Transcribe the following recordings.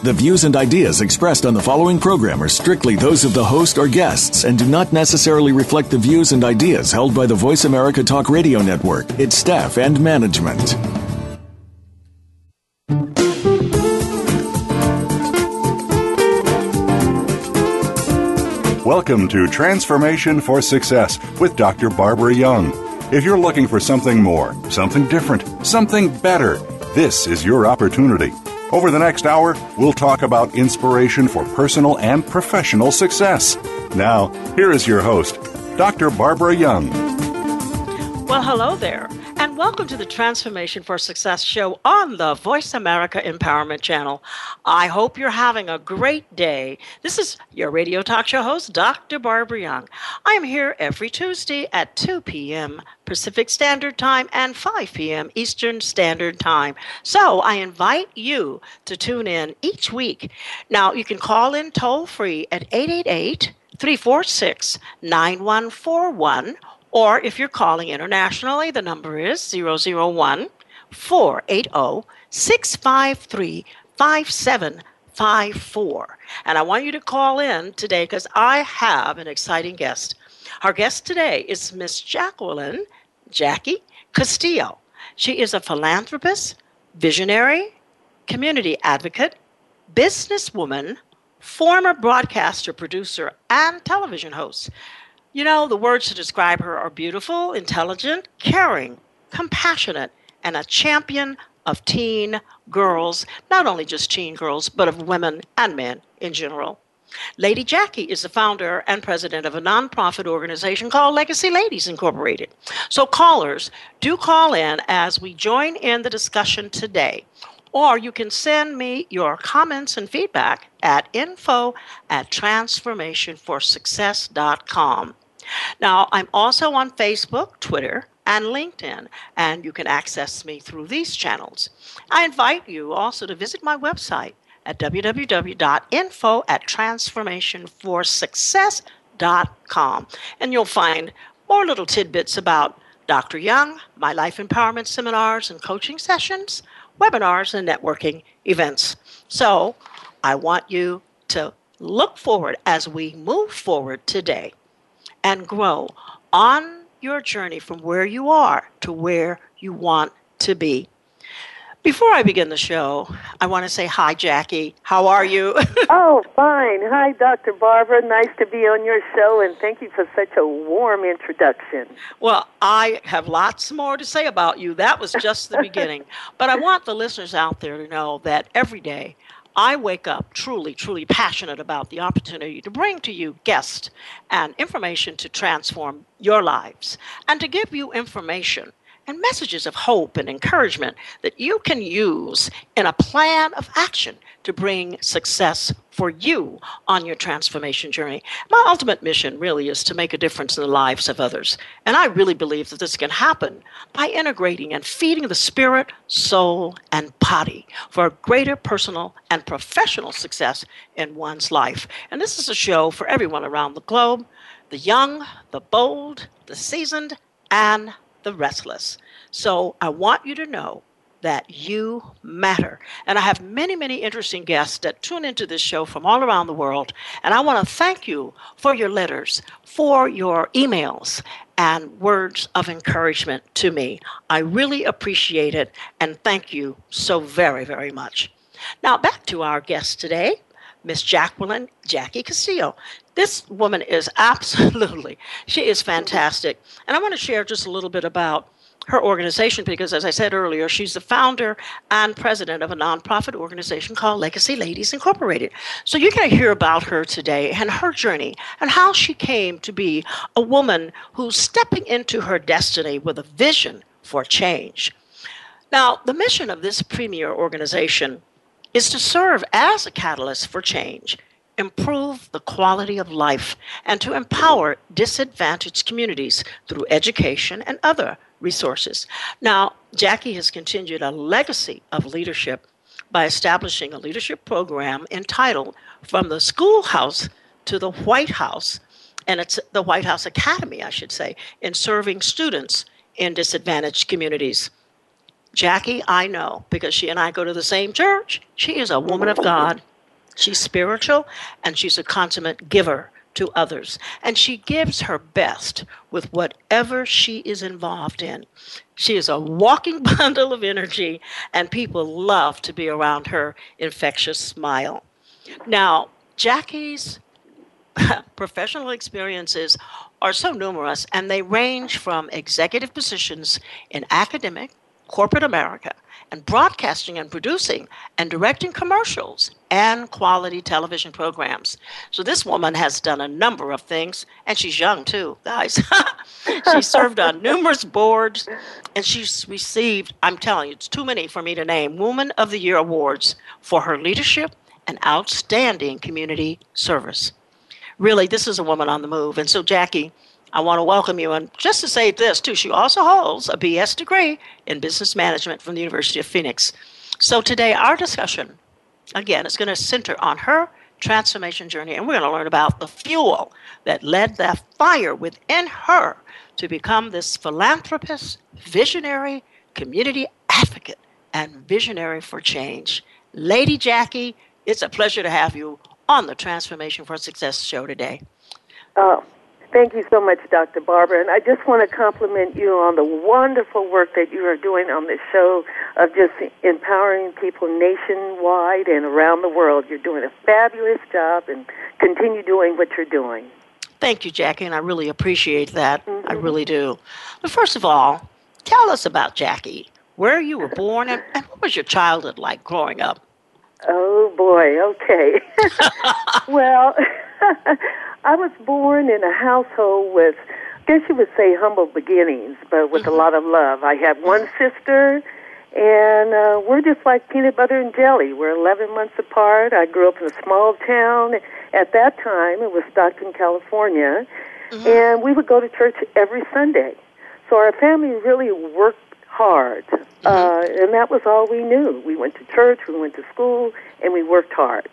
The views and ideas expressed on the following program are strictly those of the host or guests and do not necessarily reflect the views and ideas held by the Voice America Talk Radio Network, its staff, and management. Welcome to Transformation for Success with Dr. Barbara Young. If you're looking for something more, something different, something better, this is your opportunity. Over the next hour, we'll talk about inspiration for personal and professional success. Now, here is your host, Dr. Barbara Young. Well, hello there, and welcome to the Transformation for Success show on the Voice America Empowerment Channel. I hope you're having a great day. This is your radio talk show host, Dr. Barbara Young. I am here every Tuesday at 2 p.m. Pacific Standard Time and 5 p.m. Eastern Standard Time. So I invite you to tune in each week. Now, you can call in toll free at 888 346 9141 or if you're calling internationally, the number is 001 480 653 5754. And I want you to call in today because I have an exciting guest. Our guest today is Miss Jacqueline Jackie Castillo. She is a philanthropist, visionary, community advocate, businesswoman, former broadcaster, producer, and television host. You know, the words to describe her are beautiful, intelligent, caring, compassionate, and a champion of teen girls, not only just teen girls, but of women and men in general. Lady Jackie is the founder and president of a nonprofit organization called Legacy Ladies Incorporated. So, callers, do call in as we join in the discussion today. Or you can send me your comments and feedback at info at transformationforsuccess.com. Now, I'm also on Facebook, Twitter, and LinkedIn, and you can access me through these channels. I invite you also to visit my website at www.info at transformationforsuccess.com, and you'll find more little tidbits about Dr. Young, my life empowerment seminars and coaching sessions, webinars, and networking events. So I want you to look forward as we move forward today and grow on your journey from where you are to where you want to be. Before I begin the show, I want to say hi, Jackie. How are you? oh, fine. Hi, Dr. Barbara. Nice to be on your show, and thank you for such a warm introduction. Well, I have lots more to say about you. That was just the beginning. But I want the listeners out there to know that every day I wake up truly, truly passionate about the opportunity to bring to you guests and information to transform your lives and to give you information and messages of hope and encouragement that you can use in a plan of action to bring success for you on your transformation journey. My ultimate mission really is to make a difference in the lives of others. And I really believe that this can happen by integrating and feeding the spirit, soul, and body for greater personal and professional success in one's life. And this is a show for everyone around the globe the young, the bold, the seasoned, and the restless. So I want you to know that you matter. And I have many, many interesting guests that tune into this show from all around the world. And I want to thank you for your letters, for your emails, and words of encouragement to me. I really appreciate it and thank you so very, very much. Now, back to our guest today, Miss Jacqueline Jackie Castillo. This woman is absolutely, she is fantastic. And I want to share just a little bit about her organization because, as I said earlier, she's the founder and president of a nonprofit organization called Legacy Ladies Incorporated. So you're going to hear about her today and her journey and how she came to be a woman who's stepping into her destiny with a vision for change. Now, the mission of this premier organization is to serve as a catalyst for change improve the quality of life, and to empower disadvantaged communities through education and other resources. Now, Jackie has continued a legacy of leadership by establishing a leadership program entitled From the Schoolhouse to the White House, and it's the White House Academy, I should say, in serving students in disadvantaged communities. Jackie, I know because she and I go to the same church. She is a woman of God. She's spiritual and she's a consummate giver to others. And she gives her best with whatever she is involved in. She is a walking bundle of energy, and people love to be around her infectious smile. Now, Jackie's professional experiences are so numerous, and they range from executive positions in academic, corporate America, and broadcasting and producing and directing commercials and quality television programs. So this woman has done a number of things, and she's young too, guys. she served on numerous boards, and she's received, I'm telling you, it's too many for me to name, Woman of the Year awards for her leadership and outstanding community service. Really, this is a woman on the move. And so, Jackie, I want to welcome you. And just to say this, too, she also holds a BS degree in business management from the University of Phoenix. So today, our discussion, again, is going to center on her transformation journey. And we're going to learn about the fuel that led that fire within her to become this philanthropist, visionary, community advocate, and visionary for change. Lady Jackie, it's a pleasure to have you on the Transformation for Success show today. Oh, Thank you so much, Dr. Barbara. And I just want to compliment you on the wonderful work that you are doing on this show of just empowering people nationwide and around the world. You're doing a fabulous job and continue doing what you're doing. Thank you, Jackie, and I really appreciate that. Mm-hmm. I really do. But first of all, tell us about Jackie, where you were born, and, and what was your childhood like growing up? Oh, boy, okay. well, I was born in a household with, I guess you would say, humble beginnings, but with mm-hmm. a lot of love. I have one sister, and uh, we're just like peanut butter and jelly. We're 11 months apart. I grew up in a small town. At that time, it was Stockton, California, mm-hmm. and we would go to church every Sunday. So our family really worked hard, mm-hmm. uh, and that was all we knew. We went to church, we went to school, and we worked hard.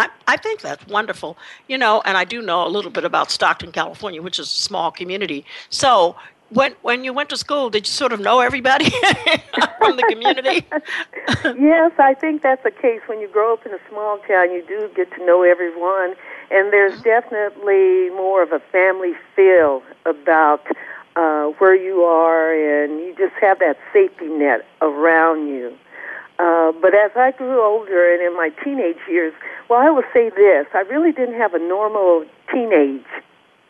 I, I think that's wonderful. You know, and I do know a little bit about Stockton, California, which is a small community. So when when you went to school, did you sort of know everybody from the community? yes, I think that's the case. When you grow up in a small town, you do get to know everyone, and there's mm-hmm. definitely more of a family feel about uh, where you are, and you just have that safety net around you. Uh, but as I grew older and in my teenage years, well, I will say this: I really didn't have a normal teenage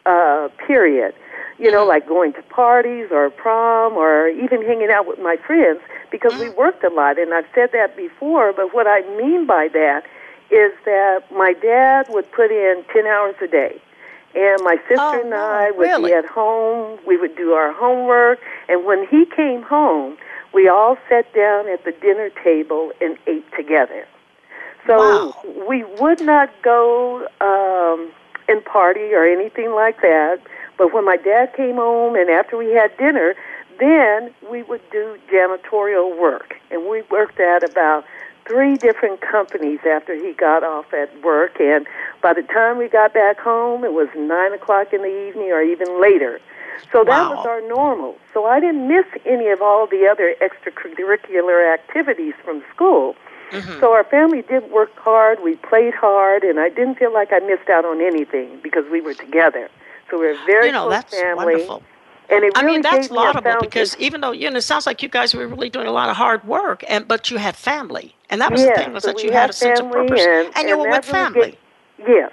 uh, period. You know, like going to parties or prom or even hanging out with my friends because we worked a lot. And I've said that before, but what I mean by that is that my dad would put in 10 hours a day. And my sister oh, and I would really? be at home. We would do our homework. And when he came home, we all sat down at the dinner table and ate together. So wow. we would not go um, and party or anything like that. But when my dad came home and after we had dinner, then we would do janitorial work. And we worked at about three different companies after he got off at work. And by the time we got back home, it was 9 o'clock in the evening or even later. So that wow. was our normal. So I didn't miss any of all the other extracurricular activities from school. Mm-hmm. So our family did work hard, we played hard, and I didn't feel like I missed out on anything because we were together. So we are a very you know, close that's family. Wonderful. And it I really mean, that's laudable because even though you know, it sounds like you guys were really doing a lot of hard work, and but you had family, and that was yes, the thing was so that you had, a sense of purpose, and, and, and you were with family. yes,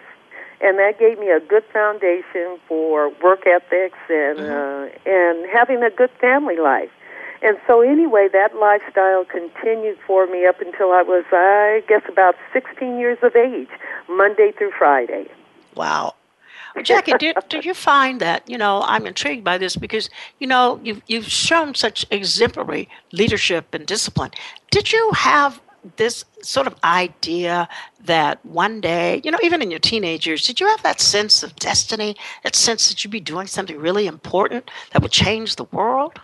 and that gave me a good foundation for work ethics and mm-hmm. uh, and having a good family life. And so anyway, that lifestyle continued for me up until I was, I guess, about 16 years of age, Monday through Friday. Wow. Jackie, do, do you find that, you know, I'm intrigued by this because, you know, you've, you've shown such exemplary leadership and discipline. Did you have this sort of idea that one day, you know, even in your teenage years, did you have that sense of destiny, that sense that you'd be doing something really important that would change the world?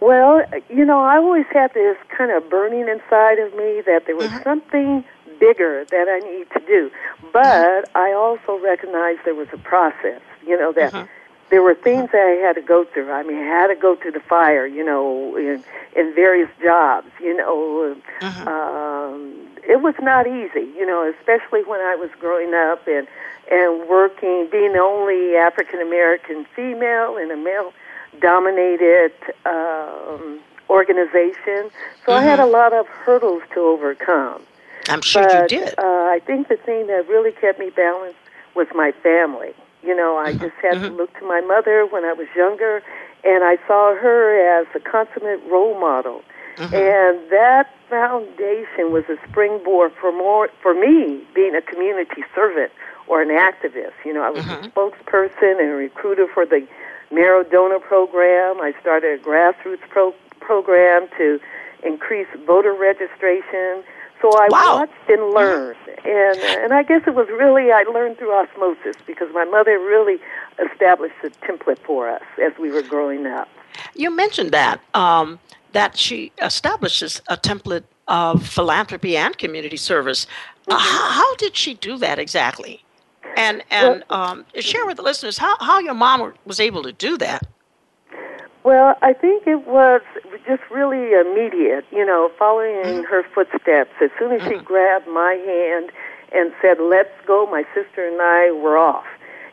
Well, you know, I always had this kind of burning inside of me that there was mm-hmm. something bigger that I need to do. But mm-hmm. I also recognized there was a process, you know, that mm-hmm. there were things that I had to go through. I mean, I had to go through the fire, you know, in, in various jobs, you know. Mm-hmm. Um, it was not easy, you know, especially when I was growing up and and working, being the only African American female in a male dominated um, organization. So mm-hmm. I had mm-hmm. a lot of hurdles to overcome. I'm sure but, you did. Uh, I think the thing that really kept me balanced was my family. You know, I mm-hmm. just had to look to my mother when I was younger, and I saw her as a consummate role model. Mm-hmm. And that foundation was a springboard for more for me being a community servant or an activist. You know, I was a spokesperson and a recruiter for the Marrow Donor Program. I started a grassroots pro- program to increase voter registration. So I wow. watched and learned, and and I guess it was really I learned through osmosis because my mother really established a template for us as we were growing up. You mentioned that um, that she establishes a template of philanthropy and community service. Mm-hmm. Uh, how, how did she do that exactly? And and well, um, share with the listeners how, how your mom was able to do that. Well, I think it was just really immediate, you know, following mm-hmm. her footsteps. As soon as mm-hmm. she grabbed my hand and said, "Let's go," my sister and I were off.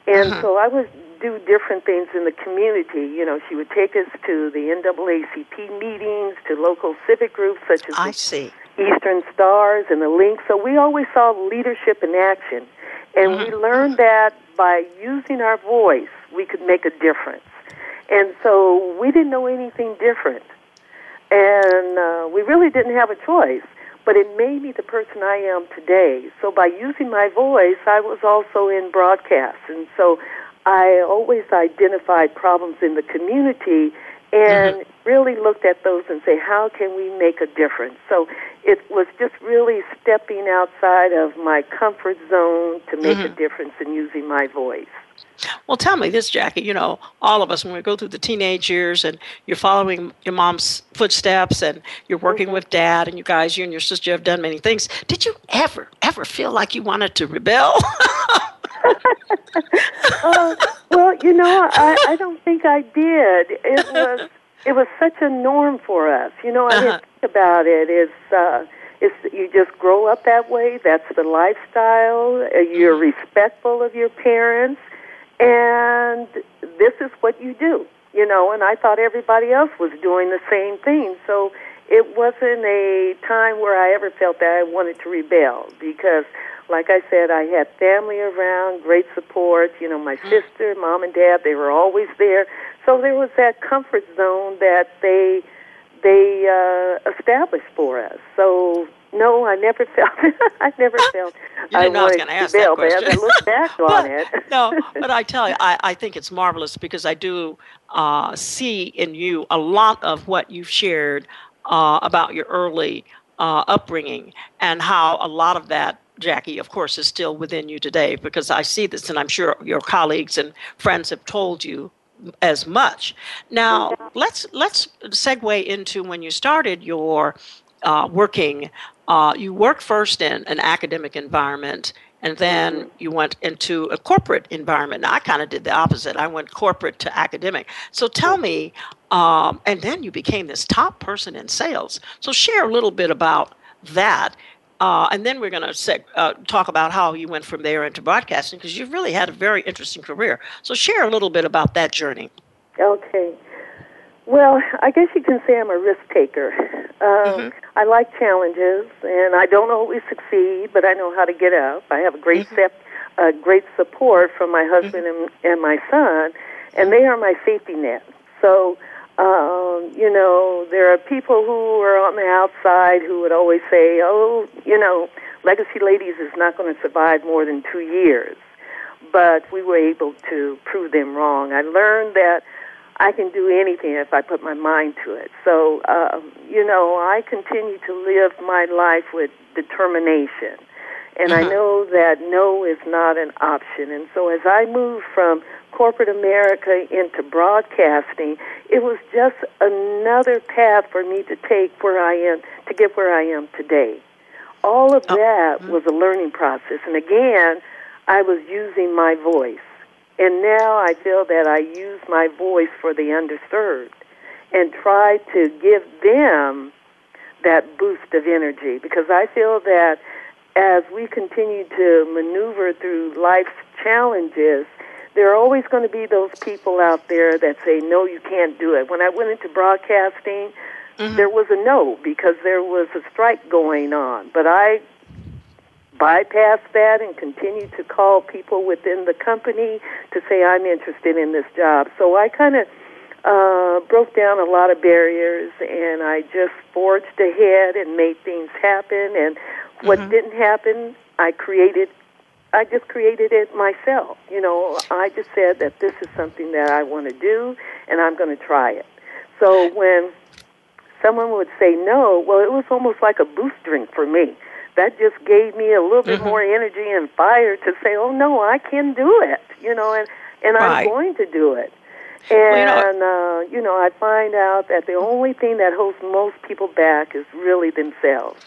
And mm-hmm. so I would do different things in the community. You know, she would take us to the NAACP meetings, to local civic groups such as I see. Eastern Stars and the Link. So we always saw leadership in action. And mm-hmm. we learned that by using our voice, we could make a difference. And so we didn't know anything different. And uh, we really didn't have a choice. But it made me the person I am today. So by using my voice, I was also in broadcast. And so I always identified problems in the community and mm-hmm. really looked at those and say, how can we make a difference? So it was just really stepping outside of my comfort zone to make mm-hmm. a difference in using my voice. Well, tell me this, Jackie. You know, all of us, when we go through the teenage years and you're following your mom's footsteps and you're working mm-hmm. with dad, and you guys, you and your sister have done many things. Did you ever, ever feel like you wanted to rebel? uh, well, you know, I, I don't think I did. It was it was such a norm for us. You know, I uh-huh. didn't think about it. It's uh, it's you just grow up that way. That's the lifestyle. Uh, you're mm-hmm. respectful of your parents, and this is what you do. You know, and I thought everybody else was doing the same thing. So it wasn't a time where I ever felt that I wanted to rebel because like I said, I had family around, great support. You know, my mm. sister, mom, and dad, they were always there. So there was that comfort zone that they they uh, established for us. So no, I never felt. I never felt. You didn't I know I was going to ask that question. I look back but, on it. no, but I tell you, I, I think it's marvelous because I do uh, see in you a lot of what you've shared uh, about your early uh, upbringing and how a lot of that Jackie, of course, is still within you today because I see this, and I'm sure your colleagues and friends have told you as much. Now, let's let's segue into when you started your uh, working. Uh, you worked first in an academic environment, and then you went into a corporate environment. Now, I kind of did the opposite. I went corporate to academic. So tell me, um, and then you became this top person in sales. So share a little bit about that uh, and then we're going to uh, talk about how you went from there into broadcasting because you've really had a very interesting career. So share a little bit about that journey. Okay. Well, I guess you can say I'm a risk taker. Um, mm-hmm. I like challenges, and I don't always succeed, but I know how to get up. I have a great mm-hmm. sep- uh, great support from my husband mm-hmm. and, and my son, and they are my safety net. So um, you know, there are people who are on the outside who would always say, oh, you know, Legacy Ladies is not going to survive more than two years. But we were able to prove them wrong. I learned that I can do anything if I put my mind to it. So, um, you know, I continue to live my life with determination. And. I know that no is not an option. And so as I move from corporate America into broadcasting, it was just another path for me to take where I am, to get where I am today. All of oh. that mm-hmm. was a learning process. And again, I was using my voice. And now I feel that I use my voice for the underserved and try to give them that boost of energy because I feel that as we continue to maneuver through life's challenges, there are always going to be those people out there that say, no, you can't do it. When I went into broadcasting, mm-hmm. there was a no because there was a strike going on. But I bypassed that and continued to call people within the company to say, I'm interested in this job. So I kind of uh, broke down a lot of barriers and I just forged ahead and made things happen. And what mm-hmm. didn't happen, I created. I just created it myself. You know, I just said that this is something that I want to do, and I'm going to try it. So when someone would say no, well, it was almost like a boost drink for me. That just gave me a little bit mm-hmm. more energy and fire to say, "Oh no, I can do it." You know, and and right. I'm going to do it. And well, you, know, uh, you know, I find out that the only thing that holds most people back is really themselves.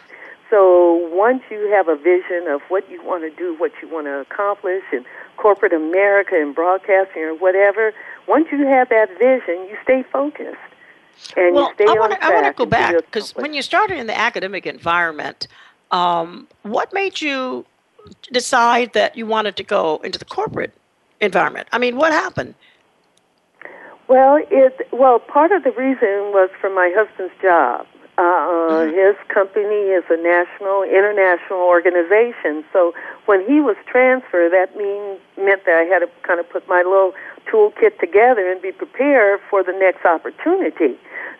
So once you have a vision of what you want to do, what you want to accomplish in corporate America and broadcasting or whatever, once you have that vision, you stay focused. And well, you stay I want to I want to go back because when you started in the academic environment, um, what made you decide that you wanted to go into the corporate environment? I mean, what happened? Well, it well part of the reason was for my husband's job. Uh, mm-hmm. His company is a national, international organization. So when he was transferred, that mean, meant that I had to kind of put my little toolkit together and be prepared for the next opportunity.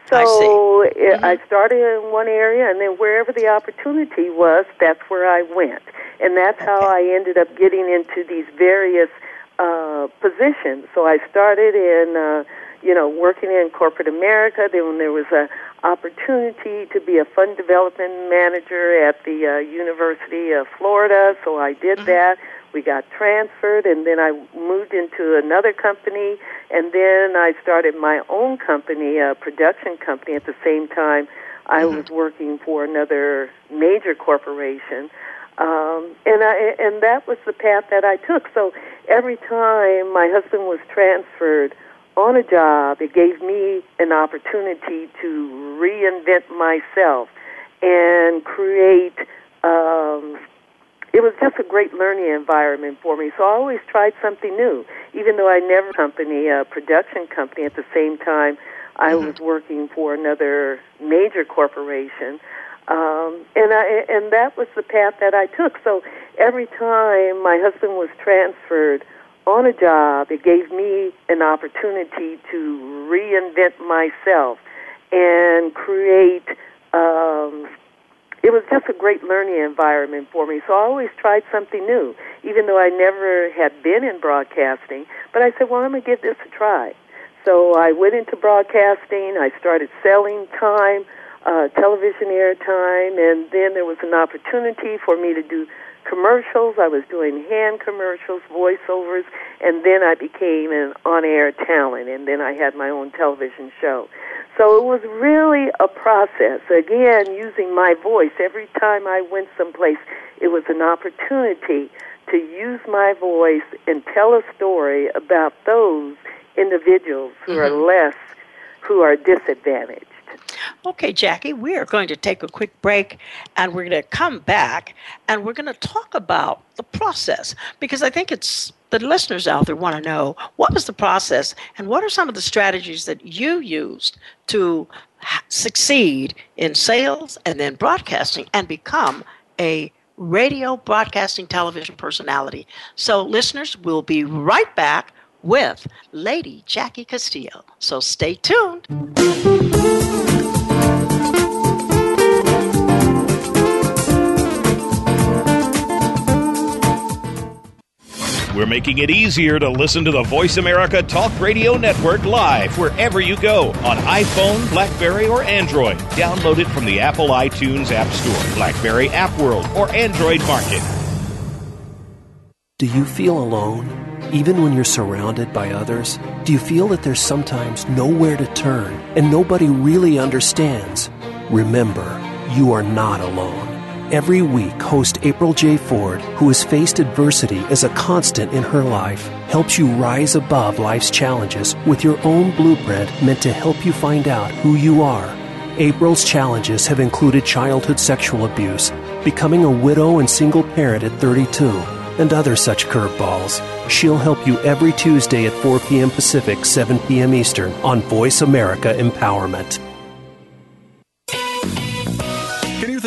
So I, mm-hmm. I started in one area, and then wherever the opportunity was, that's where I went. And that's okay. how I ended up getting into these various uh, positions. So I started in. Uh, you know, working in corporate America. Then there was a opportunity to be a fund development manager at the uh, University of Florida, so I did mm-hmm. that. We got transferred, and then I moved into another company, and then I started my own company, a production company. At the same time, I mm-hmm. was working for another major corporation. Um, and I and that was the path that I took. So every time my husband was transferred, on a job, it gave me an opportunity to reinvent myself and create. Um, it was just a great learning environment for me. So I always tried something new, even though I never company a production company. At the same time, I mm-hmm. was working for another major corporation. Um, and I and that was the path that I took. So every time my husband was transferred on a job, it gave me an opportunity to reinvent myself and create. Um, it was just a great learning environment for me. So I always tried something new, even though I never had been in broadcasting. But I said, well, I'm going to give this a try. So I went into broadcasting. I started selling time, uh, television airtime, and then there was an opportunity for me to do commercials. I was doing hand commercials, voiceovers, and then I became an on-air talent, and then I had my own television show. So it was really a process. Again, using my voice every time I went someplace, it was an opportunity to use my voice and tell a story about those individuals who mm-hmm. are less, who are disadvantaged. Okay, Jackie, we are going to take a quick break and we're going to come back and we're going to talk about the process because I think it's the listeners out there want to know what was the process and what are some of the strategies that you used to succeed in sales and then broadcasting and become a radio broadcasting television personality. So, listeners, we'll be right back with Lady Jackie Castillo. So, stay tuned. We're We're making it easier to listen to the Voice America Talk Radio Network live wherever you go on iPhone, Blackberry, or Android. Download it from the Apple iTunes App Store, Blackberry App World, or Android Market. Do you feel alone, even when you're surrounded by others? Do you feel that there's sometimes nowhere to turn and nobody really understands? Remember, you are not alone. Every week, host April J. Ford, who has faced adversity as a constant in her life, helps you rise above life's challenges with your own blueprint meant to help you find out who you are. April's challenges have included childhood sexual abuse, becoming a widow and single parent at 32, and other such curveballs. She'll help you every Tuesday at 4 p.m. Pacific, 7 p.m. Eastern on Voice America Empowerment.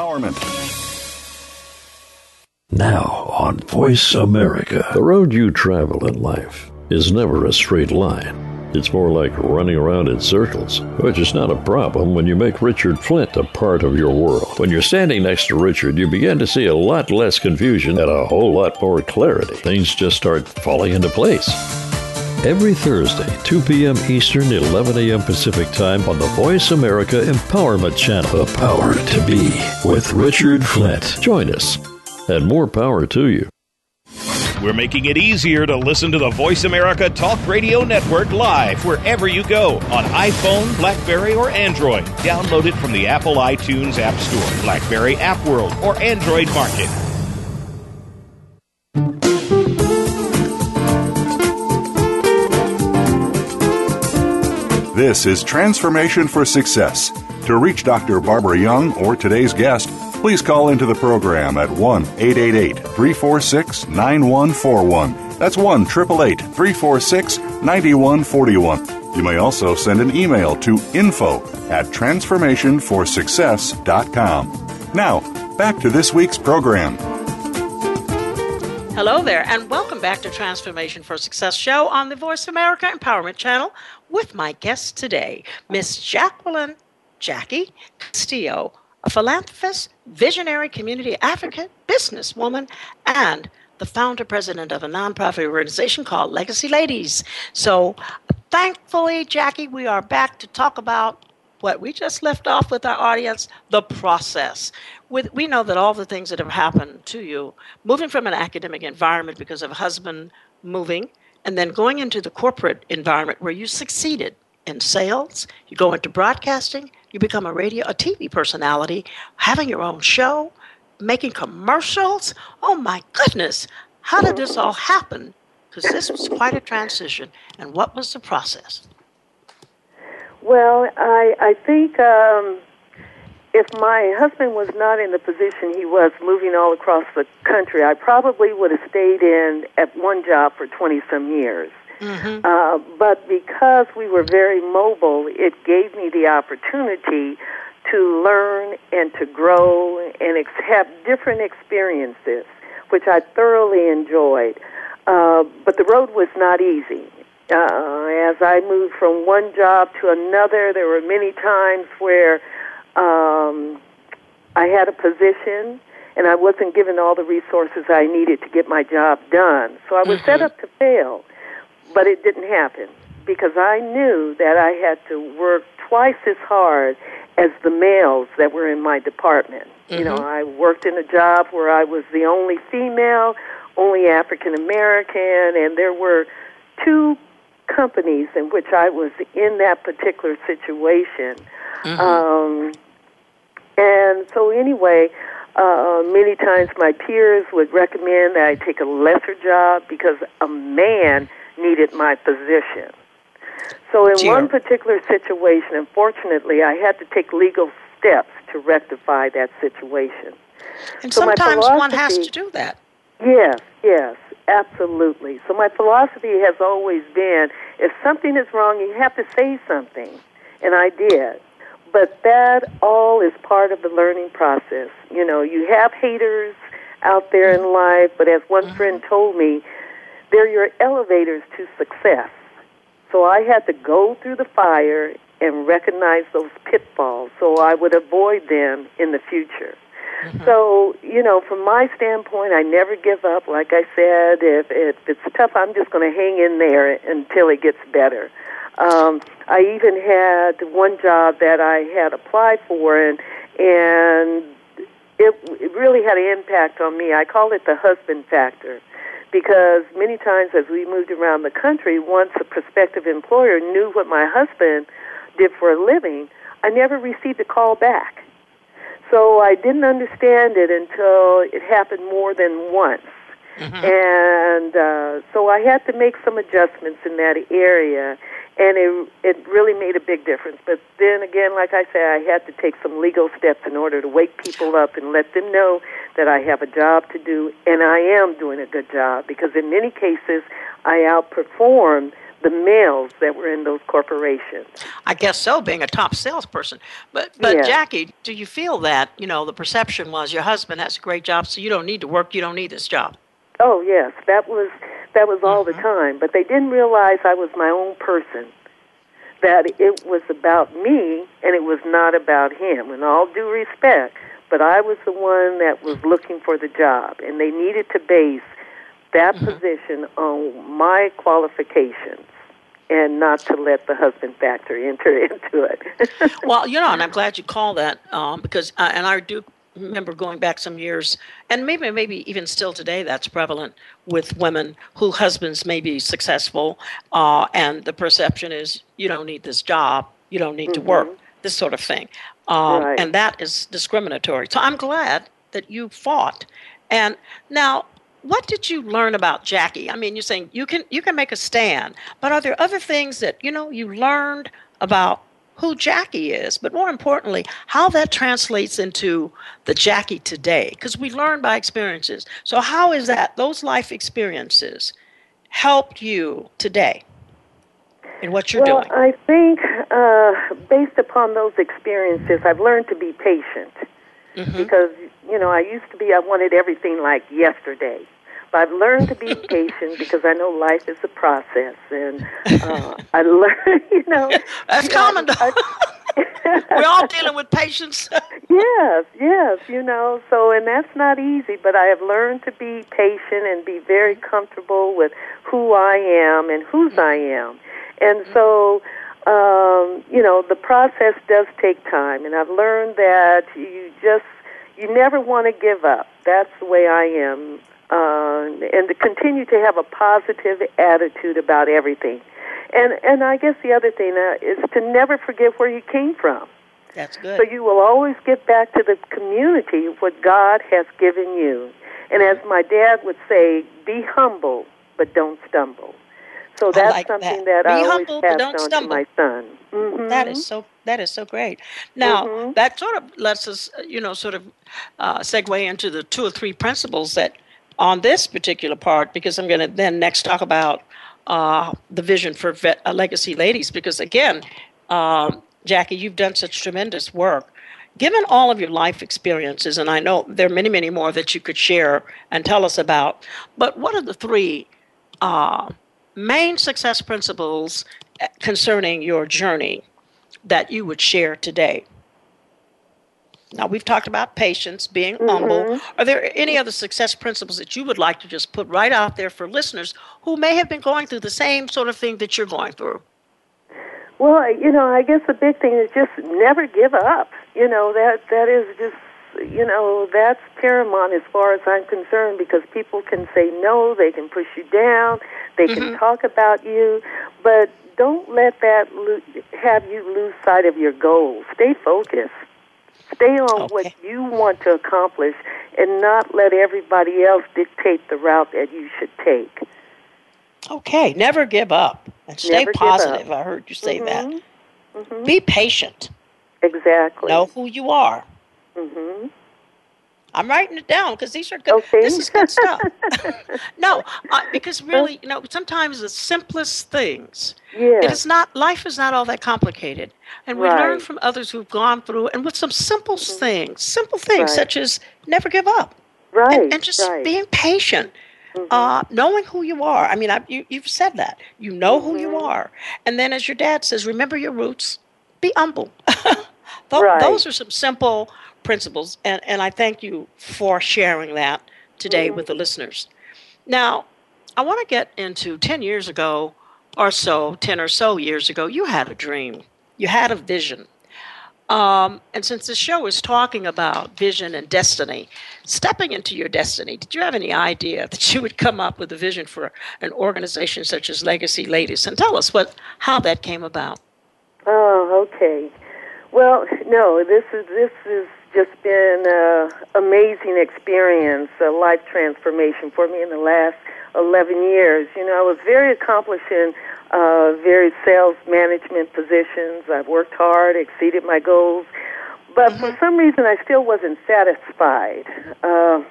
empowerment. Now on Voice America. The road you travel in life is never a straight line. It's more like running around in circles, which is not a problem when you make Richard Flint a part of your world. When you're standing next to Richard, you begin to see a lot less confusion and a whole lot more clarity. Things just start falling into place every Thursday, 2 p.m. Eastern, 11 a.m. Pacific Time on the Voice America Empowerment Channel. The power to be with Richard Flint. Join us, and more power to you. We're making it easier to listen to the Voice America Talk Radio Network live wherever you go on iPhone, Blackberry, or Android. Download it from the Apple iTunes App Store, Blackberry App World, or Android Market. This is Transformation for Success. To reach Dr. Barbara Young or today's guest, please call into the program at 1 888 346 9141. That's 1 888 346 9141. You may also send an email to info at transformationforsuccess.com. Now, back to this week's program. Hello there, and welcome back to Transformation for Success show on the Voice America Empowerment Channel with my guest today, Miss Jacqueline Jackie Castillo, a philanthropist, visionary community advocate, businesswoman, and the founder president of a nonprofit organization called Legacy Ladies. So, thankfully, Jackie, we are back to talk about what we just left off with our audience the process. With, we know that all the things that have happened to you, moving from an academic environment because of a husband moving, and then going into the corporate environment where you succeeded in sales, you go into broadcasting, you become a radio, a TV personality, having your own show, making commercials. Oh my goodness, how did this all happen? Because this was quite a transition. And what was the process? Well, I I think um, if my husband was not in the position he was, moving all across the country, I probably would have stayed in at one job for twenty some years. Mm-hmm. Uh, but because we were very mobile, it gave me the opportunity to learn and to grow and ex- have different experiences, which I thoroughly enjoyed. Uh, but the road was not easy. Uh, as I moved from one job to another, there were many times where um, I had a position and I wasn't given all the resources I needed to get my job done. So I was mm-hmm. set up to fail, but it didn't happen because I knew that I had to work twice as hard as the males that were in my department. Mm-hmm. You know, mm-hmm. I worked in a job where I was the only female, only African American, and there were two companies in which I was in that particular situation. Mm-hmm. Um, and so, anyway, uh, many times my peers would recommend that I take a lesser job because a man needed my position. So, in one particular situation, unfortunately, I had to take legal steps to rectify that situation. And so sometimes one has to do that. Yes, yes. Absolutely. So my philosophy has always been if something is wrong, you have to say something. And I did. But that all is part of the learning process. You know, you have haters out there in life, but as one friend mm-hmm. told me, they're your elevators to success. So I had to go through the fire and recognize those pitfalls so I would avoid them in the future. Mm-hmm. So, you know, from my standpoint, I never give up. Like I said, if, if it's tough, I'm just going to hang in there until it gets better. Um, I even had one job that I had applied for, and and it, it really had an impact on me. I call it the husband factor because many times as we moved around the country, once a prospective employer knew what my husband did for a living, I never received a call back. So I didn't understand it until it happened more than once. Mm-hmm. And uh, so I had to make some adjustments in that area, and it it really made a big difference. But then again, like I said, I had to take some legal steps in order to wake people up and let them know that I have a job to do, and I am doing a good job because in many cases I outperform the males that were in those corporations. I guess so, being a top salesperson. But but yeah. Jackie, do you feel that you know the perception was your husband has a great job, so you don't need to work, you don't need this job? Oh yes, that was that was all mm-hmm. the time. But they didn't realize I was my own person. That it was about me and it was not about him. In all due respect, but I was the one that was looking for the job, and they needed to base that mm-hmm. position on my qualifications and not to let the husband factor enter into it. well, you know, and I'm glad you call that um, because, uh, and I do remember going back some years, and maybe maybe even still today, that's prevalent with women who husbands may be successful, uh, and the perception is you don't need this job, you don't need mm-hmm. to work, this sort of thing, um, right. and that is discriminatory. So I'm glad that you fought. And now what did you learn about Jackie? I mean, you're saying you can you can make a stand, but are there other things that you know you learned about who Jackie is, but more importantly, how that translates into the Jackie today? Because we learn by experiences. So how is that those life experiences helped you today in what you're well, doing? I think uh, based upon those experiences, I've learned to be patient mm-hmm. because you know I used to be I wanted everything like yesterday. But I've learned to be patient because I know life is a process, and uh, I learned, you know. That's you common. Know, I, We're all dealing with patience. yes, yes, you know. So, and that's not easy, but I have learned to be patient and be very comfortable with who I am and whose I am, and so um, you know, the process does take time, and I've learned that you just you never want to give up. That's the way I am, uh, and to continue to have a positive attitude about everything. And and I guess the other thing uh, is to never forget where you came from. That's good. So you will always get back to the community what God has given you. And as my dad would say, be humble, but don't stumble. So that's like something that, that I always humble, pass on stumble. to my son. Mm-hmm. That is so. That is so great. Now mm-hmm. that sort of lets us, you know, sort of uh, segue into the two or three principles that on this particular part, because I'm going to then next talk about uh, the vision for vet, uh, legacy ladies. Because again, um, Jackie, you've done such tremendous work. Given all of your life experiences, and I know there are many, many more that you could share and tell us about, but what are the three uh, main success principles eh, concerning your journey that you would share today? Now, we've talked about patience, being mm-hmm. humble. Are there any other success principles that you would like to just put right out there for listeners who may have been going through the same sort of thing that you're going through? Well, you know, I guess the big thing is just never give up. You know, that that is just you know, that's paramount as far as I'm concerned because people can say no, they can push you down, they mm-hmm. can talk about you, but don't let that lo- have you lose sight of your goals. Stay focused. Stay on okay. what you want to accomplish and not let everybody else dictate the route that you should take. Okay, never give up and stay never positive. I heard you say mm-hmm. that. Mm-hmm. Be patient. Exactly. Know who you are. Mm-hmm. I'm writing it down because these are good. Okay. This is good stuff. no, uh, because really, you know, sometimes the simplest things. Yeah. It is not. Life is not all that complicated, and we learn Right. Mm-hmm. from others who've gone through, and with some simple things, simple things Right. such as never give up, right. and, and just right. Mm-hmm. being patient. Uh, knowing who you are. I mean, I, you, you've said that. You know who Mm-hmm. you are. And then, as your dad says, remember your roots, be humble. Right. Those are some simple principles. And, and I thank you for sharing that today Mm-hmm. with the listeners. Now, I want to get into 10 years ago or so, 10 or so years ago, you had a dream, you had a vision. Um, and since the show is talking about vision and destiny, stepping into your destiny, did you have any idea that you would come up with a vision for an organization such as Legacy Ladies? And tell us what how that came about. Oh, okay. Well, no, this is this has just been an amazing experience, a life transformation for me in the last 11 years. You know, I was very accomplished in uh, various sales management positions. I've worked hard, exceeded my goals, but for some reason I still wasn't satisfied. Uh,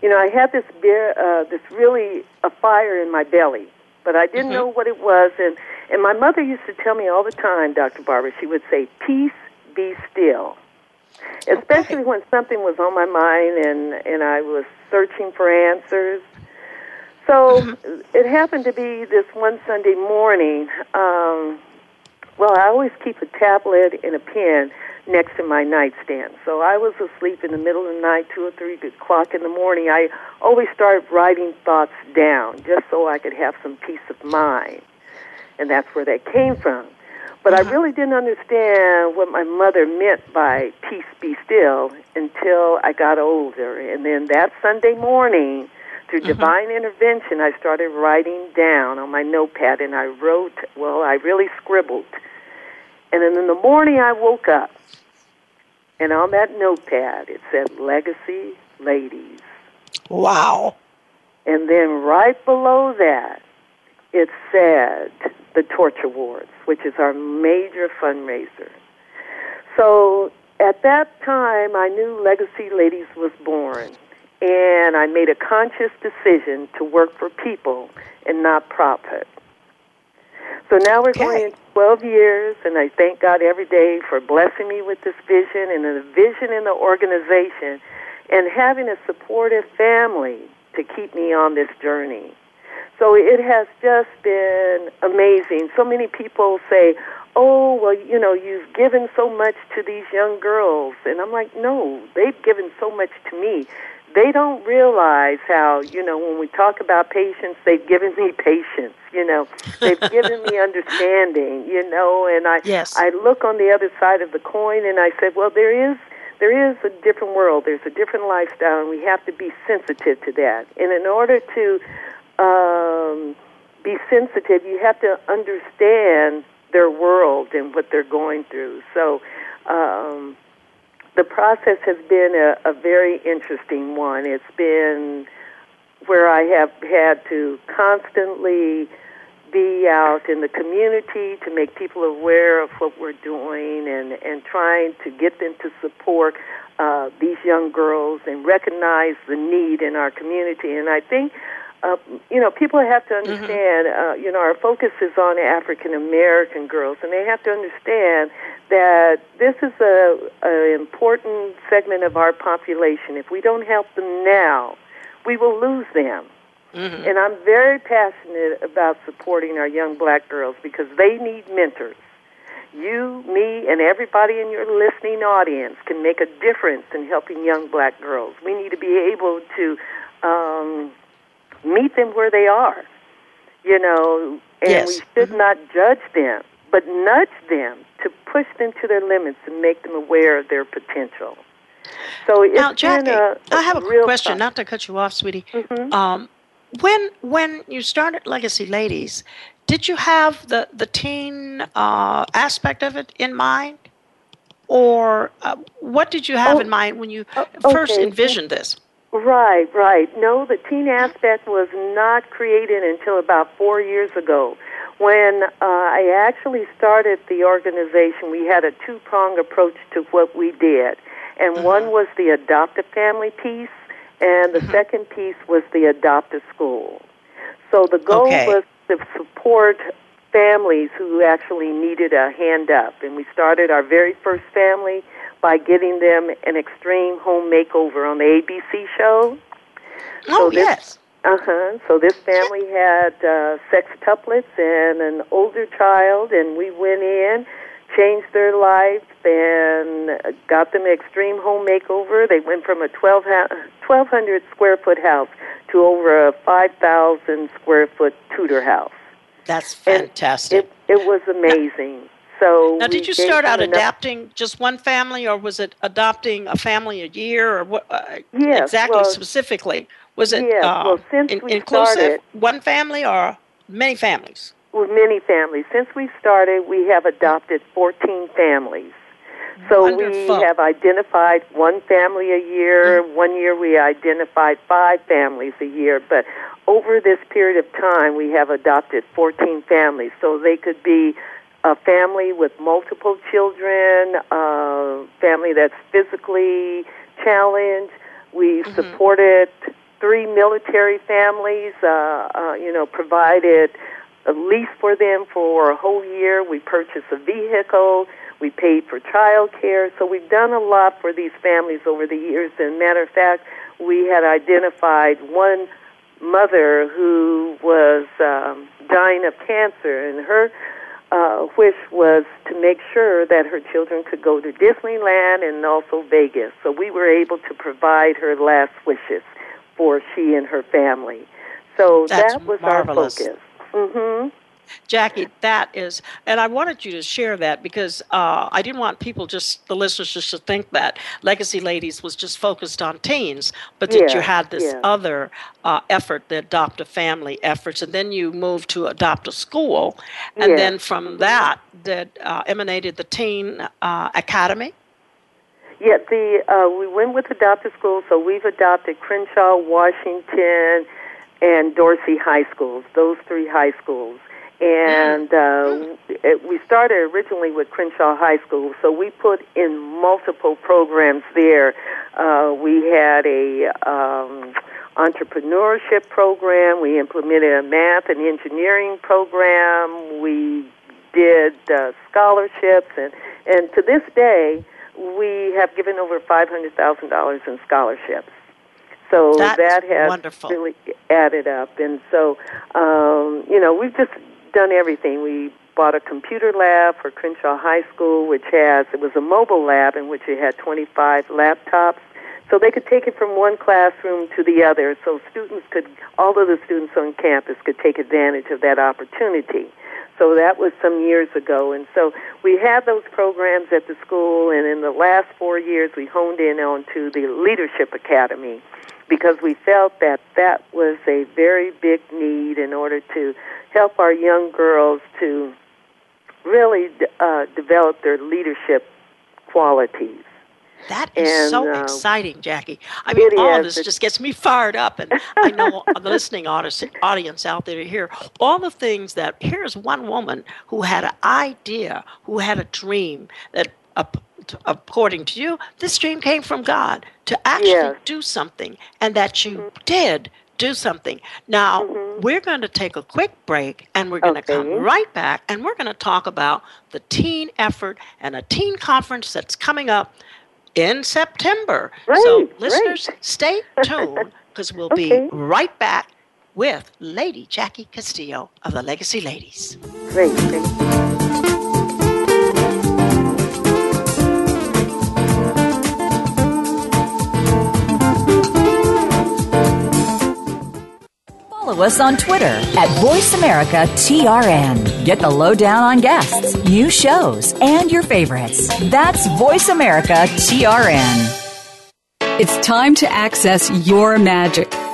you know, I had this beer, uh, this really a fire in my belly, but I didn't know what it was. And and my mother used to tell me all the time, Dr. Barbara. She would say, "Peace, be still." Especially when something was on my mind and and I was searching for answers. So it happened to be this one Sunday morning. Um, well, I always keep a tablet and a pen next to my nightstand. So I was asleep in the middle of the night, two or three o'clock in the morning. I always started writing thoughts down just so I could have some peace of mind. And that's where that came from. But I uh-huh. really didn't understand what my mother meant by peace be still until I got older. And then that Sunday morning, through uh-huh. divine intervention, I started writing down on my notepad and I wrote, well, I really scribbled. And then in the morning I woke up, and on that notepad it said Legacy Ladies. Wow. And then right below that, it said the Torch Awards, which is our major fundraiser. So at that time, I knew Legacy Ladies was born, and I made a conscious decision to work for people and not profit. So now we're going Okay. in 12 years, and I thank God every day for blessing me with this vision and the vision in the organization and having a supportive family to keep me on this journey. So it has just been amazing. So many people say, oh, well, you know, you've given so much to these young girls. And I'm like, no, they've given so much to me. They don't realize how, you know, when we talk about patience, they've given me patience, you know, they've given me understanding, you know, and I, Yes. I look on the other side of the coin and I said, well, there is there is a different world. There's a different lifestyle, and we have to be sensitive to that. And in order to um, be sensitive, you have to understand their world and what they're going through. So um, the process has been a, a very interesting one. It's been where I have had to constantly be out in the community to make people aware of what we're doing and, and trying to get them to support uh, these young girls and recognize the need in our community. And I think, uh, you know, people have to understand, uh, you know, our focus is on African American girls, and they have to understand that this is a, a important segment of our population. If we don't help them now, we will lose them. And I'm very passionate about supporting our young black girls because they need mentors. You, me, and everybody in your listening audience can make a difference in helping young black girls. We need to be able to um, meet them where they are, you know, and Yes. we should not judge them, but nudge them to push them to their limits and make them aware of their potential. So it's Now, Jackie, been a, I have a question. fun- Not to cut you off, sweetie. Mhm. Um, when when you started Legacy Ladies, did you have the the teen uh, aspect of it in mind, or uh, what did you have Oh, in mind when you oh, first okay. envisioned this? Right, right. No, the teen aspect was not created until about four years ago. When uh, I actually started the organization, we had a two pronged approach to what we did. and mm-hmm. one was the adoptive family piece, and the mm-hmm. second piece was the adoptive school. So the goal okay. was to support families who actually needed a hand up, and we started our very first family by getting them an extreme home makeover on the ABC show. Oh, so this, yes. Uh huh. So this family had uh, sextuplets and an older child, and we went in, changed their life, and got them an extreme home makeover. They went from a 12 ha- 1,200 square foot house to over a 5,000 square foot Tudor house. That's fantastic. It, it was amazing. So now, did you start out enough... just one family, or was it adopting a family a year, or what? Uh, yes, exactly, well, specifically, was it yes, uh, well, since in, we inclusive started, one family or many families? With many families. Since we started, we have adopted 14 families. So Wonderful. we have identified one family a year. Mm-hmm. One year we identified five families a year. But over this period of time, we have adopted 14 families. So they could be a family with multiple children, a family that's physically challenged. We mm-hmm. supported three military families, uh, uh, you know, provided a lease for them for a whole year. We purchased a vehicle. We paid for child care. So we've done a lot for these families over the years. And matter of fact, we had identified one mother who was um, dying of cancer, and her uh, wish was to make sure that her children could go to Disneyland and also Vegas. So we were able to provide her last wishes for she and her family. So That's that was marvelous. our focus. Mm-hmm. Jackie, that is, and I wanted you to share that because uh, I didn't want people just, the listeners just to think that Legacy Ladies was just focused on teens, but that yeah, you had this yeah. other uh, effort, the adopt a family efforts, and then you moved to adopt a school, and yeah. then from that, that uh, emanated the Teen uh, Academy. Yeah, the uh, we went with Adopt a School, so we've adopted Crenshaw, Washington, and Dorsey high schools. Those three high schools and uh, it, we started originally with Crenshaw High School, so we put in multiple programs there. Uh, we had a um, entrepreneurship program. We implemented a math and engineering program. We did uh, scholarships, and and to this day, we have given over five hundred thousand dollars in scholarships. So That's that has wonderful. really added up, and so um, you know we've just done everything. We bought a computer lab for Crenshaw High School, which has it was a mobile lab in which it had 25 laptops, so they could take it from one classroom to the other. So students could, all of the students on campus could take advantage of that opportunity. So that was some years ago, and so we had those programs at the school. And in the last four years, we honed in onto the Leadership Academy because we felt that that was a very big need in order to help our young girls to really uh, develop their leadership qualities. That is and, so uh, exciting, Jackie. I mean, all of this just gets me fired up, and I know the listening audience out there here, all the things that. Here's one woman who had an idea, who had a dream that, uh, according to you, this dream came from God to actually Yes. do something, and that you did do something. Now, Mhm. we're going to take a quick break and we're going to come right back and we're going to talk about the teen effort and a teen conference that's coming up in September. so, listeners, stay tuned because we'll Okay. be right back with Lady Jackie Castillo of the Legacy Ladies. Great, great. Follow us on Twitter at VoiceAmericaTRN. Get the lowdown on guests, new shows, and your favorites. That's VoiceAmericaTRN. It's time to access your magic.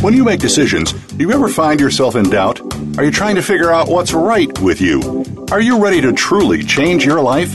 When you make decisions, do you ever find yourself in doubt? Are you trying to figure out what's right with you? Are you ready to truly change your life?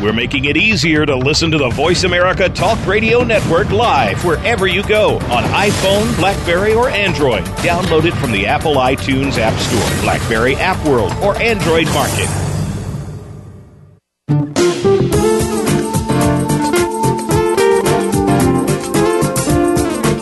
We're making it easier to listen to the Voice America Talk Radio Network live wherever you go on iPhone, Blackberry, or Android. Download it from the Apple iTunes App Store, Blackberry App World, or Android Market.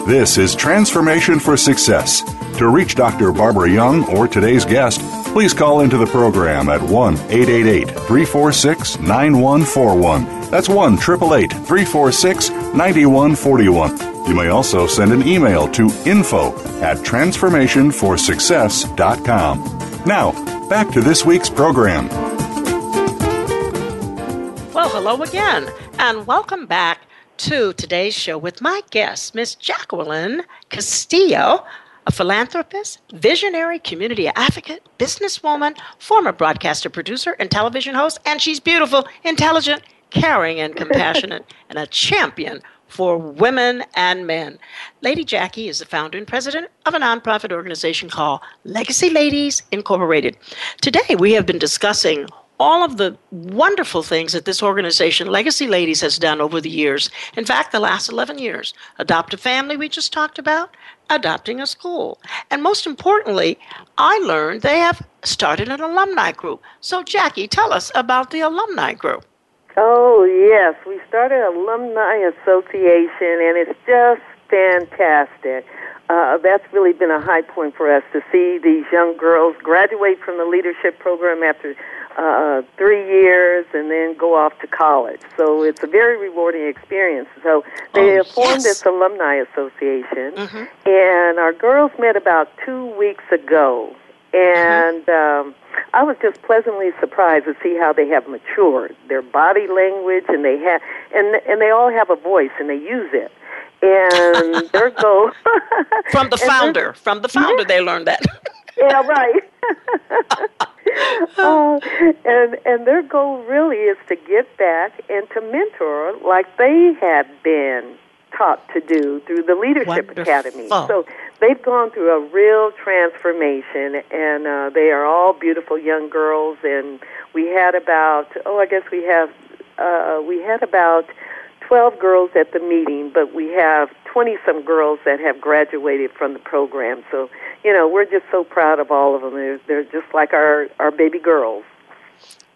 This is Transformation for Success. To reach Dr. Barbara Young or today's guest, please call into the program at 1 888 346 9141. That's 1 888 346 9141. You may also send an email to info at transformationforsuccess.com. Now, back to this week's program. Well, hello again, and welcome back to today's show with my guest, Miss Jacqueline Castillo a philanthropist, visionary community advocate, businesswoman, former broadcaster, producer, and television host, and she's beautiful, intelligent, caring, and compassionate, and a champion for women and men. Lady Jackie is the founder and president of a nonprofit organization called Legacy Ladies Incorporated. Today, we have been discussing all of the wonderful things that this organization, Legacy Ladies, has done over the years. In fact, the last 11 years. Adopt a family, we just talked about, adopting a school. And most importantly, I learned they have started an alumni group. So, Jackie, tell us about the alumni group. Oh, yes. We started Alumni Association, and it's just fantastic. Uh, that's really been a high point for us to see these young girls graduate from the leadership program after uh, three years and then go off to college. So it's a very rewarding experience. So they oh, have formed yes. this alumni association, Mm-hmm. and our girls met about two weeks ago. And um, I was just pleasantly surprised to see how they have matured. Their body language, and they have, and and they all have a voice, and they use it. And their goal From the founder, from the founder, they learned that. yeah, right. uh, and and their goal really is to give back and to mentor like they have been taught to do through the Leadership Wonderful. Academy. So they've gone through a real transformation, and uh, they are all beautiful young girls. And we had about oh, I guess we have uh, we had about. 12 girls at the meeting, but we have 20 some girls that have graduated from the program. So, you know, we're just so proud of all of them. They're, they're just like our, our baby girls.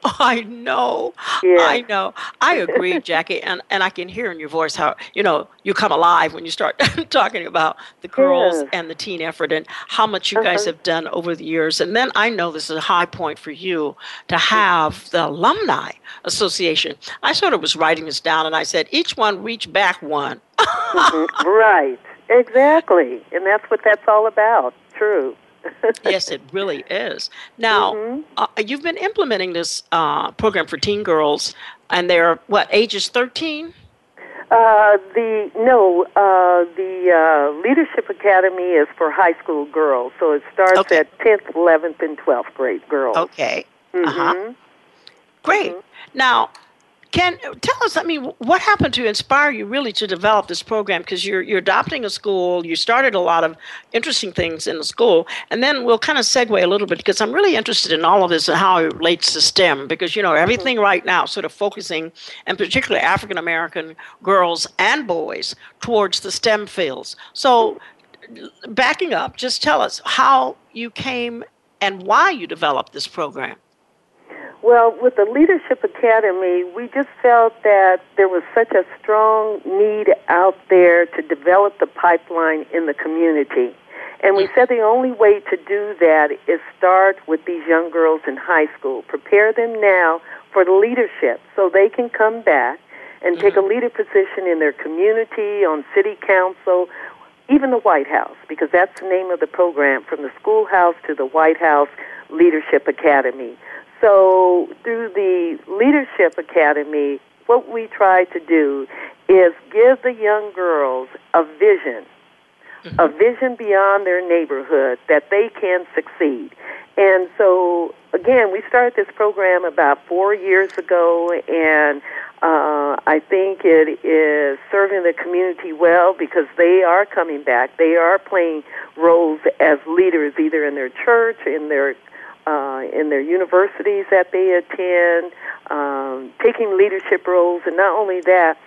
I know. Yes. I know. I agree, Jackie, and, and I can hear in your voice how, you know, you come alive when you start talking about the girls Yes. and the teen effort and how much you guys Uh-huh. have done over the years. And then I know this is a high point for you to have the alumni association. I sort of was writing this down and I said, each one reach back one. Mhm. right. Exactly. And that's what that's all about. True. Yes, it really is. Now, Mm-hmm. uh, you've been implementing this uh, program for teen girls, and they're what ages thirteen? Uh, the no, uh, the uh, Leadership Academy is for high school girls, so it starts Okay. at tenth, eleventh, and twelfth grade girls. Okay, uh huh. Great. Now, can tell us? I mean, what happened to inspire you really to develop this program? Because you're you're adopting a school. You started a lot of interesting things in the school, and then we'll kind of segue a little bit because I'm really interested in all of this and how it relates to STEM. Because you know everything mm-hmm. right now, sort of focusing, and particularly African American girls and boys towards the STEM fields. So, mm-hmm. backing up, just tell us how you came and why you developed this program. Well, with the Leadership Academy, we just felt that there was such a strong need out there to develop the pipeline in the community. And we said the only way to do that is start with these young girls in high school. Prepare them now for the leadership so they can come back and take a mm-hmm. leader position in their community, on city council, even the White House, because that's the name of the program, from the schoolhouse to the White House Leadership Academy. So, through the Leadership Academy, what we try to do is give the young girls a vision, mm-hmm. a vision beyond their neighborhood that they can succeed. And so, again, we started this program about four years ago, and uh, I think it is serving the community well because they are coming back. They are playing roles as leaders, either in their church, in their uh, in their universities that they attend, um, taking leadership roles, and not only that,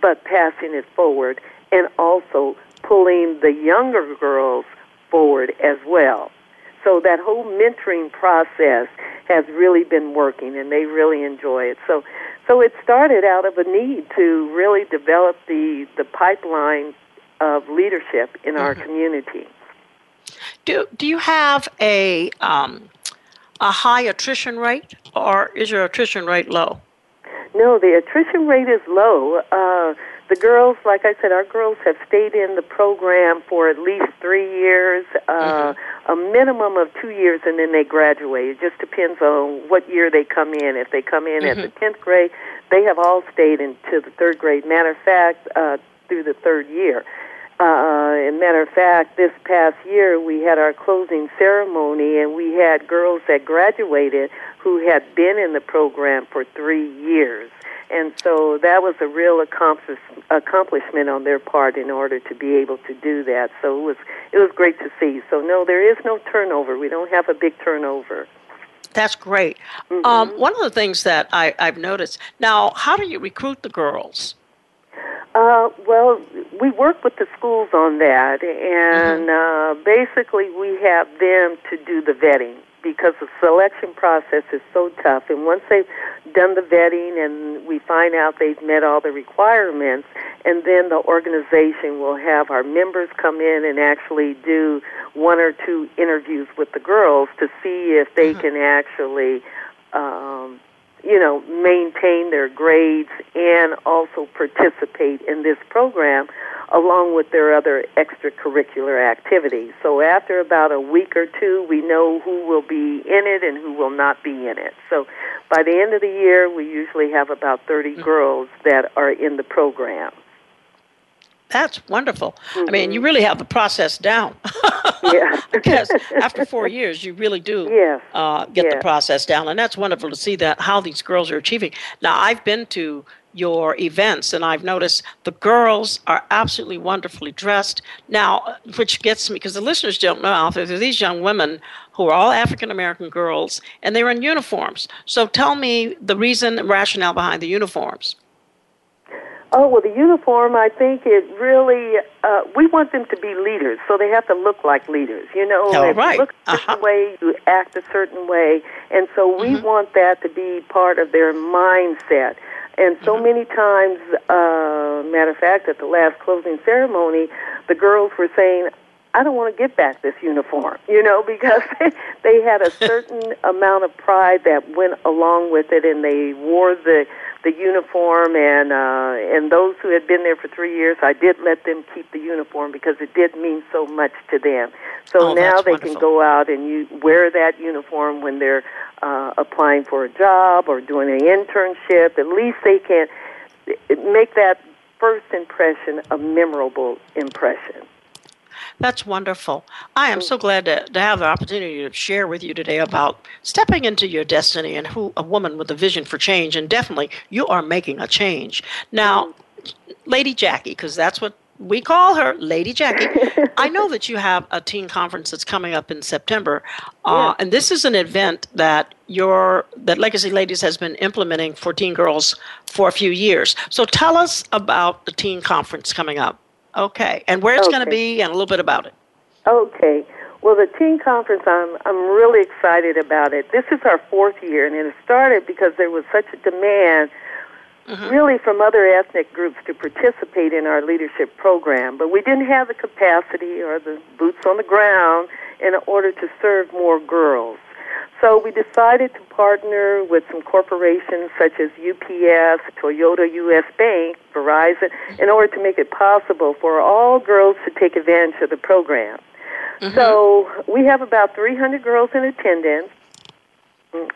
but passing it forward, and also pulling the younger girls forward as well. So that whole mentoring process has really been working, and they really enjoy it. So, so it started out of a need to really develop the the pipeline of leadership in our mm-hmm. community. Do do you have a um, a high attrition rate, or is your attrition rate low? No, the attrition rate is low. Uh, the girls, like I said, our girls have stayed in the program for at least three years, uh, mm-hmm. a minimum of two years, and then they graduate. It just depends on what year they come in. If they come in mm-hmm. at the 10th grade, they have all stayed into the third grade. Matter of fact, uh, through the third year. Uh, and matter of fact, this past year we had our closing ceremony, and we had girls that graduated who had been in the program for three years. And so that was a real accomplish, accomplishment on their part in order to be able to do that. So it was it was great to see. So no, there is no turnover. We don't have a big turnover. That's great. Mm-hmm. Um, one of the things that I, I've noticed now, how do you recruit the girls? Uh, well, we work with the schools on that, and mm-hmm. uh, basically we have them to do the vetting because the selection process is so tough. And once they've done the vetting and we find out they've met all the requirements, and then the organization will have our members come in and actually do one or two interviews with the girls to see if they mm-hmm. can actually. Um, you know, maintain their grades and also participate in this program along with their other extracurricular activities. So after about a week or two, we know who will be in it and who will not be in it. So by the end of the year, we usually have about 30 mm-hmm. girls that are in the program. That's wonderful. Mm-hmm. I mean, you mm-hmm. really have the process down. yeah. because after four years, you really do yes. uh, get yes. the process down, and that's wonderful to see that how these girls are achieving. Now, I've been to your events, and I've noticed the girls are absolutely wonderfully dressed. Now, which gets me because the listeners don't know out there, there are these young women who are all African American girls, and they're in uniforms. So, tell me the reason and rationale behind the uniforms. Oh, well, the uniform, I think it really, uh, we want them to be leaders, so they have to look like leaders. You know, if right. look a certain uh-huh. way, you act a certain way. And so we mm-hmm. want that to be part of their mindset. And so mm-hmm. many times, uh, matter of fact, at the last closing ceremony, the girls were saying, I don't want to get back this uniform, you know, because they had a certain amount of pride that went along with it, and they wore the the uniform and uh and those who had been there for 3 years I did let them keep the uniform because it did mean so much to them. So oh, now they wonderful. can go out and you wear that uniform when they're uh applying for a job or doing an internship. At least they can make that first impression a memorable impression. That's wonderful. I am so glad to, to have the opportunity to share with you today about stepping into your destiny and who a woman with a vision for change. And definitely, you are making a change. Now, Lady Jackie, because that's what we call her Lady Jackie. I know that you have a teen conference that's coming up in September, uh, yeah. and this is an event that your that Legacy Ladies has been implementing for teen girls for a few years. So tell us about the teen conference coming up. Okay. And where it's okay. going to be and a little bit about it. Okay. Well, the teen conference, I'm I'm really excited about it. This is our fourth year, and it started because there was such a demand, mm-hmm. really from other ethnic groups to participate in our leadership program. But we didn't have the capacity or the boots on the ground in order to serve more girls. So we decided to partner with some corporations such as UPS, Toyota US Bank, Verizon, in order to make it possible for all girls to take advantage of the program. Mm-hmm. So we have about 300 girls in attendance,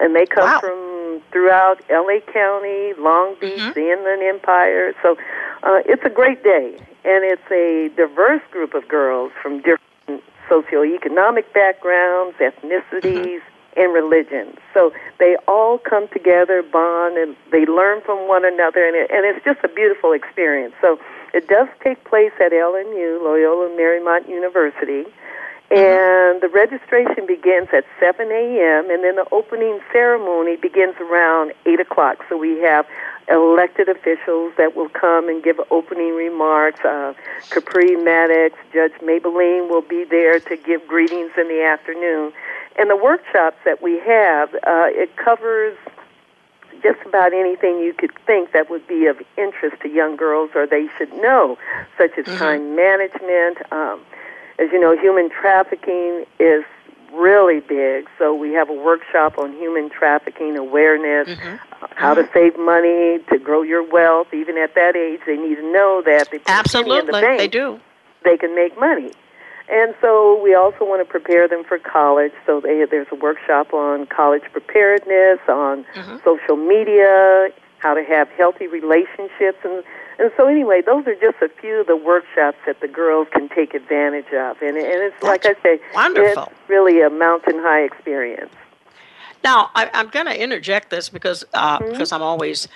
and they come wow. from throughout LA County, Long Beach, mm-hmm. the Inland Empire. So uh, it's a great day, and it's a diverse group of girls from different socioeconomic backgrounds, ethnicities, mm-hmm. And religions. So they all come together, bond, and they learn from one another, and, it, and it's just a beautiful experience. So it does take place at LMU, Loyola Marymount University. And the registration begins at 7 a.m., and then the opening ceremony begins around 8 o'clock. So we have elected officials that will come and give opening remarks. Uh, Capri Maddox, Judge Maybelline will be there to give greetings in the afternoon. And the workshops that we have, uh, it covers just about anything you could think that would be of interest to young girls or they should know, such as mm-hmm. time management. Um, as you know, human trafficking is really big. So we have a workshop on human trafficking awareness, mm-hmm. How to save money, to grow your wealth. Even at that age, they need to know that they absolutely the bank, they do. They can make money. And so we also want to prepare them for college. So they, there's a workshop on college preparedness, on mm-hmm. social media, how to have healthy relationships, and and so, anyway, those are just a few of the workshops that the girls can take advantage of. And, and it's That's like I say, wonderful. it's really a mountain high experience. Now, I, am going to interject this because uh, mm-hmm. because I'm always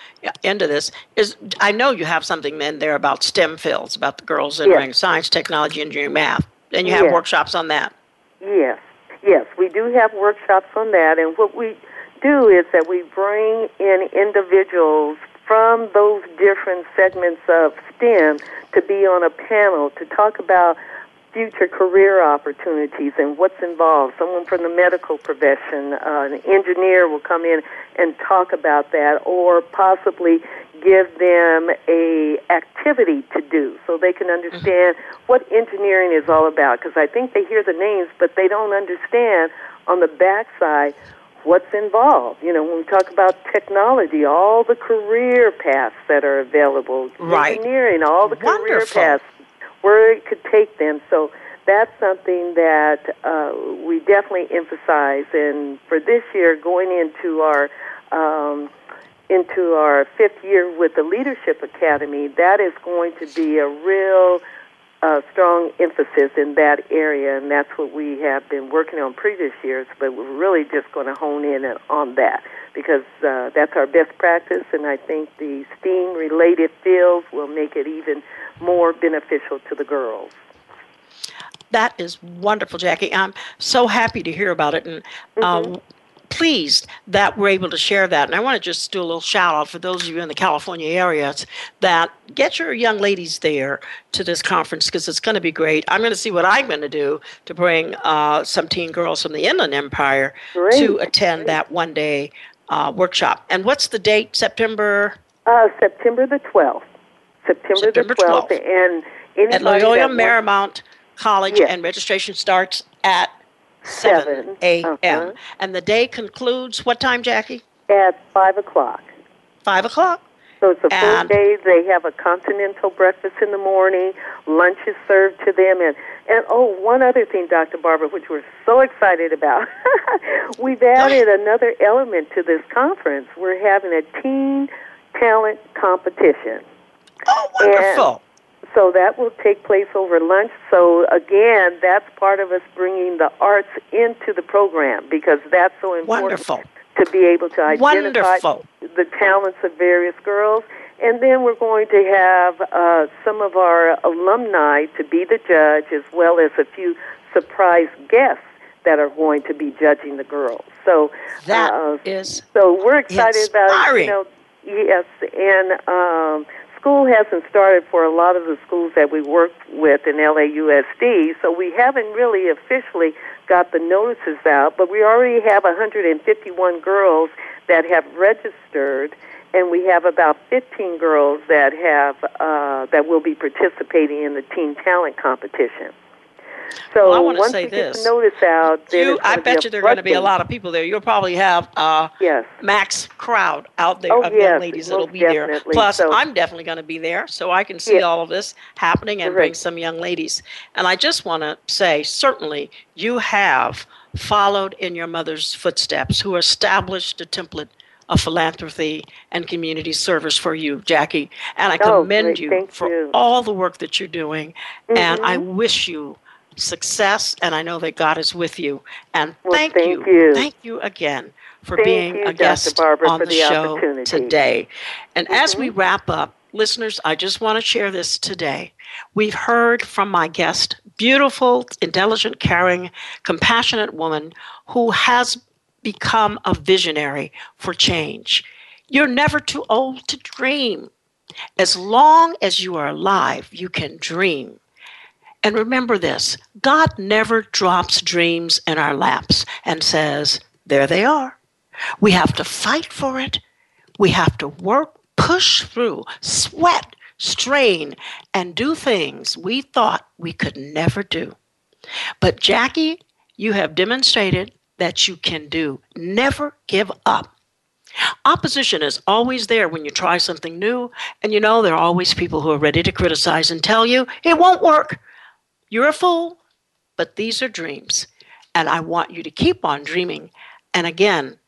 into this. Is I know you have something in there about STEM fields, about the girls entering yes. science, technology, engineering, math, and you have yes. workshops on that. Yes, yes, we do have workshops on that, and what we do is that we bring in individuals from those different segments of STEM to be on a panel to talk about future career opportunities and what's involved. Someone from the medical profession, uh, an engineer will come in and talk about that, or possibly give them a activity to do so they can understand what engineering is all about. Because I think they hear the names, but they don't understand on the backside what's involved. You know, when we talk about technology, all the career paths that are available, right. engineering, all the Wonderful. career paths, where it could take them. So that's something that uh, we definitely emphasize. And for this year, going into our um, into our fifth year with the Leadership Academy, that is going to be a real uh, strong emphasis in that area, and that's what we have been working on previous years. But we're really just going to hone in on that because uh, that's our best practice, and I think the STEAM-related fields will make it even more beneficial to the girls. That is wonderful, Jackie. I'm so happy to hear about it, and mm-hmm. Pleased that we're able to share that. And I want to just do a little shout out for those of you in the California areas that get your young ladies there to this conference because it's going to be great. I'm going to see what I'm going to do to bring uh, some teen girls from the Inland Empire great. to attend that one day uh, workshop. And what's the date? September? Uh, September the 12th. September, September the 12th. 12th. And at Loyola Marymount College, yes. and registration starts at 7 a.m. Uh-huh. And the day concludes what time, Jackie? At 5 o'clock. 5 o'clock? So it's a and full day. They have a continental breakfast in the morning. Lunch is served to them. And, and oh, one other thing, Dr. Barbara, which we're so excited about. We've added another element to this conference. We're having a teen talent competition. Oh, wonderful. And so that will take place over lunch. So again, that's part of us bringing the arts into the program because that's so important Wonderful. to be able to identify Wonderful. the talents of various girls. And then we're going to have uh, some of our alumni to be the judge, as well as a few surprise guests that are going to be judging the girls. So that uh, is so we're excited inspiring. about you know yes, and um, school hasn't started for a lot of the schools that we work with in LAUSD, so we haven't really officially got the notices out, but we already have 151 girls that have registered and we have about 15 girls that have uh, that will be participating in the teen talent competition. So well, I want to say this. notice out, you, I bet you there are going to be a lot of people there. You'll probably have uh, yes. max crowd out there oh, of yes, young ladies that'll be there. Plus, so, I'm definitely going to be there, so I can see yes. all of this happening and right. bring some young ladies. And I just want to say, certainly, you have followed in your mother's footsteps, who established a template of philanthropy and community service for you, Jackie. And I commend oh, you for you. all the work that you're doing. Mm-hmm. And I wish you success, and I know that God is with you. And well, thank, thank you, you, thank you again for thank being you, a guest Barbara, on the, the, show today. And mm-hmm. as we wrap up, listeners, I just want to share this today. We've heard from my guest, beautiful, intelligent, caring, compassionate woman who has become a visionary for change. You're never too old to dream. As long as you are alive, you can dream. And remember this God never drops dreams in our laps and says, There they are. We have to fight for it. We have to work, push through, sweat, strain, and do things we thought we could never do. But, Jackie, you have demonstrated that you can do. Never give up. Opposition is always there when you try something new, and you know there are always people who are ready to criticize and tell you it won't work. You're a fool, but these are dreams, and I want you to keep on dreaming. And again,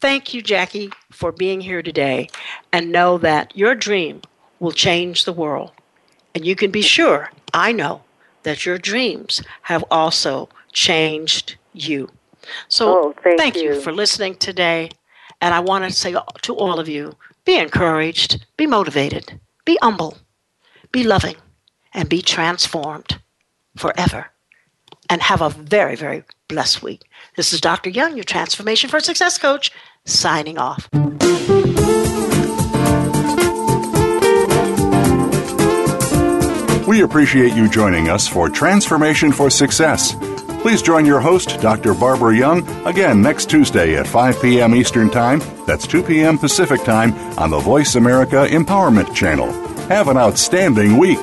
thank you, Jackie, for being here today, and know that your dream will change the world. And you can be sure, I know, that your dreams have also changed you. So oh, thank, thank you. you for listening today. And I want to say to all of you be encouraged, be motivated, be humble, be loving, and be transformed forever. And have a very, very blessed week. This is Dr. Young, your Transformation for Success coach, signing off. We appreciate you joining us for Transformation for Success. Please join your host, Dr. Barbara Young, again next Tuesday at 5 p.m. Eastern Time. That's 2 p.m. Pacific Time on the Voice America Empowerment Channel. Have an outstanding week.